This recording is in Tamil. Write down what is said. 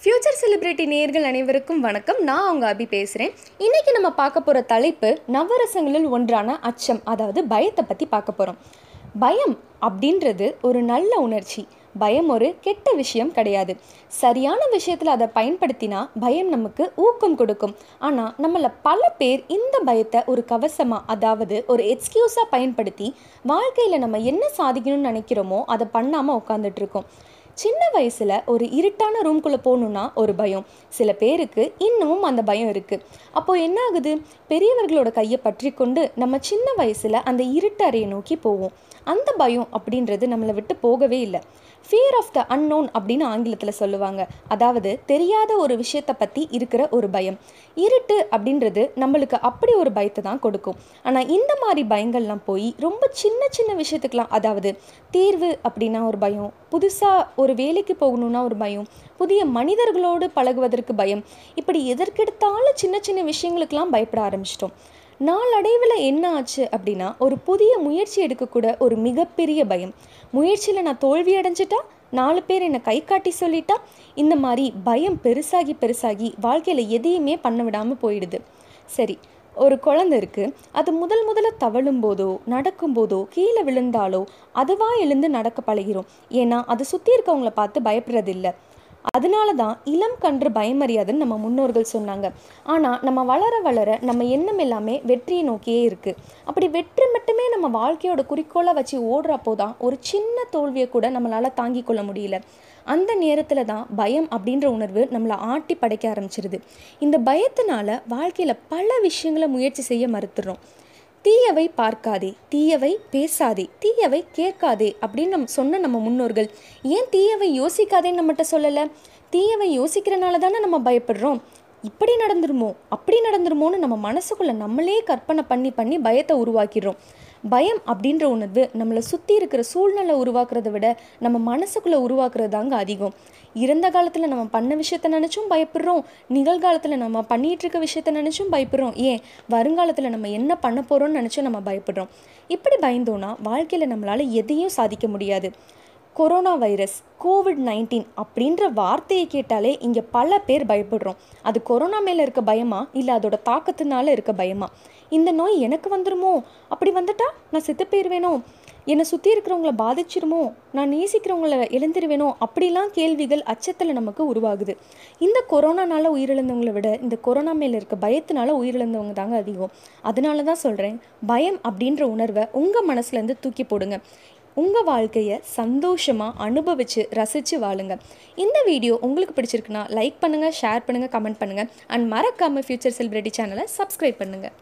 ஃப்யூச்சர் செலிபிரிட்டி நேயர்கள் அனைவருக்கும் வணக்கம். நான் அவங்க அபி பேசுகிறேன் இன்றைக்கி நம்ம பார்க்க போகிற தலைப்பு நவரசங்களில் ஒன்றான அச்சம் அதாவது பயத்தை பற்றி பார்க்க போகிறோம் பயம் அப்படின்றது ஒரு நல்ல உணர்ச்சி. பயம் ஒரு கெட்ட விஷயம் கிடையாது. சரியான விஷயத்தில் அதை பயன்படுத்தினா பயம் நமக்கு ஊக்கம் கொடுக்கும். ஆனால் நம்மள பல பேர் இந்த பயத்தை ஒரு கவசமாக அதாவது ஒரு எக்ஸ்கியூஸாக பயன்படுத்தி வாழ்க்கையில் நம்ம என்ன சாதிக்கணும்னு நினைக்கிறோமோ அதை பண்ணாமல் உட்காந்துட்டு இருக்கோம். சின்ன வயசில் ஒரு இருட்டான ரூம்குள்ளே போகணுன்னா ஒரு பயம். சில பேருக்கு இன்னமும் அந்த பயம் இருக்குது அப்போது என்ன ஆகுது பெரியவர்களோட கையை பற்றி கொண்டு நம்ம சின்ன வயசில் அந்த இருட்டு அறையை நோக்கி போவோம். அந்த பயம் அப்படின்றது நம்மளை விட்டு போகவே இல்லை. ஃபியர் ஆஃப் த அன்னோன் அப்படின்னு ஆங்கிலத்தில் சொல்லுவாங்க. அதாவது தெரியாத ஒரு விஷயத்தை பற்றி இருக்கிற ஒரு பயம். இருட்டு அப்படின்றது நம்மளுக்கு அப்படி ஒரு பயத்தை தான் கொடுக்கும். ஆனால் இந்த மாதிரி பயங்கள்லாம் போய் ரொம்ப சின்ன சின்ன விஷயத்துக்கெலாம் அதாவது தேர்வு அப்படின்னா ஒரு பயம் புதுசாக ஒரு வேலைக்கு போகணுன்னா ஒரு பயம் புதிய மனிதர்களோடு பழகுவதற்கு பயம் இப்படி எதற்கெடுத்தாலும் சின்ன சின்ன விஷயங்களுக்கெல்லாம் பயப்பட ஆரம்பிச்சிட்டோம். நாளடைவில் என்ன ஆச்சு அப்படின்னா ஒரு புதிய முயற்சி எடுக்கக்கூட ஒரு மிகப்பெரிய பயம். முயற்சியில் நான் தோல்வி அடைஞ்சிட்டா நாலு பேர் என்னை கை காட்டி சொல்லிட்டா இந்த மாதிரி பயம் பெருசாகி பெருசாகி வாழ்க்கையில் எதையுமே பண்ண விடாமல் போயிடுது. சரி ஒரு குழந்தை இருக்குது அது முதல் முதல்ல தவழும் போதோ நடக்கும் போதோ கீழே விழுந்தாலோ அதுவாக எழுந்து நடக்க பழகிறோம். ஏன்னா அது சுற்றி இருக்கவங்கள பார்த்து பயப்படுறதில்லை. அதனால தான் இளம் கன்று பயமறியாதுன்னு நம்ம முன்னோர்கள் சொன்னாங்க. ஆனால் நம்ம வளர வளர நம்ம எண்ணம் எல்லாமே வெற்றியை நோக்கியே இருக்குது அப்படி வெற்றி மட்டுமே நம்ம வாழ்க்கையோட குறிக்கோளை வச்சு ஓடுறப்போ தான் ஒரு சின்ன தோல்வியை கூட நம்மளால் தாங்கிக் கொள்ள முடியல. அந்த நேரத்தில் தான் பயம் அப்படின்ற உணர்வு நம்மளை ஆட்டி படைக்க ஆரம்பிச்சிருது. இந்த பயத்தினால வாழ்க்கையில் பல விஷயங்களை முயற்சி செய்ய மறுத்துறோம். தீயவை பார்க்காதே தீயவை பேசாதே தீயவை கேட்காதே அப்படின்னு நம்ம சொன்ன நம்ம முன்னோர்கள். ஏன் தீயவை யோசிக்காதேன்னு நம்மகிட்ட சொல்லலை? தீயவை யோசிக்கிறனால தானே நம்ம பயப்படுறோம். இப்படி நடந்துருமோ அப்படி நடந்துருமோன்னு நம்ம மனசுக்குள்ளே நம்மளே கற்பனை பண்ணி பண்ணி பயத்தை உருவாக்கிடுறோம். பயம் அப்படின்ற உணர்வு நம்மளை சுற்றி இருக்கிற சூழ்நிலை உருவாக்குறத விட நம்ம மனசுக்குள்ளே உருவாக்குறது தாங்க அதிகம். இறந்த காலத்தில் நம்ம பண்ண விஷயத்த நினச்சும் பயப்படுறோம். நிகழ்காலத்தில் நம்ம பண்ணிகிட்டு இருக்க விஷயத்த நினச்சும் பயப்படுறோம். ஏன்? வருங்காலத்தில் நம்ம என்ன பண்ண போகிறோம்னு நினச்சும் நம்ம பயப்படுறோம். இப்படி பயந்தோன்னா வாழ்க்கையில் நம்மளால் எதையும் சாதிக்க முடியாது. கொரோனா வைரஸ் கோவிட் நைன்டீன் அப்படின்ற வார்த்தையை கேட்டாலே இங்கே பல பேர் பயப்படுறோம். அது கொரோனா மேலே இருக்க பயமா? இல்லை அதோட தாக்கத்தினால இருக்க பயமா? இந்த நோய் எனக்கு வந்துடுமோ அப்படி வந்துட்டா நான் செத்து போயிடுவேனோ என்னை சுற்றி இருக்கிறவங்கள பாதிச்சிருமோ? நான் நேசிக்கிறவங்கள இழந்துருவேனோ? அப்படிலாம் கேள்விகள் அச்சத்தில் நமக்கு உருவாகுது. இந்த கொரோனானால உயிரிழந்தவங்களை விட இந்த கொரோனா மேலே இருக்க பயத்தினால உயிரிழந்தவங்க தாங்க அதிகம். அதனால தான் சொல்கிறேன் பயம் அப்படின்ற உணர்வை உங்கள் மனசுலேருந்து தூக்கி போடுங்க. உங்கள் வாழ்க்கையை சந்தோஷமாக அனுபவித்து ரசித்து வாழுங்க. இந்த வீடியோ உங்களுக்கு பிடிச்சிருக்குன்னா லைக் பண்ணுங்கள் ஷேர் பண்ணுங்கள் கமெண்ட் பண்ணுங்கள் அண்ட் மறக்காமல் ஃபியூச்சர் செலிபிரிட்டி சேனலை சப்ஸ்கிரைப் பண்ணுங்கள்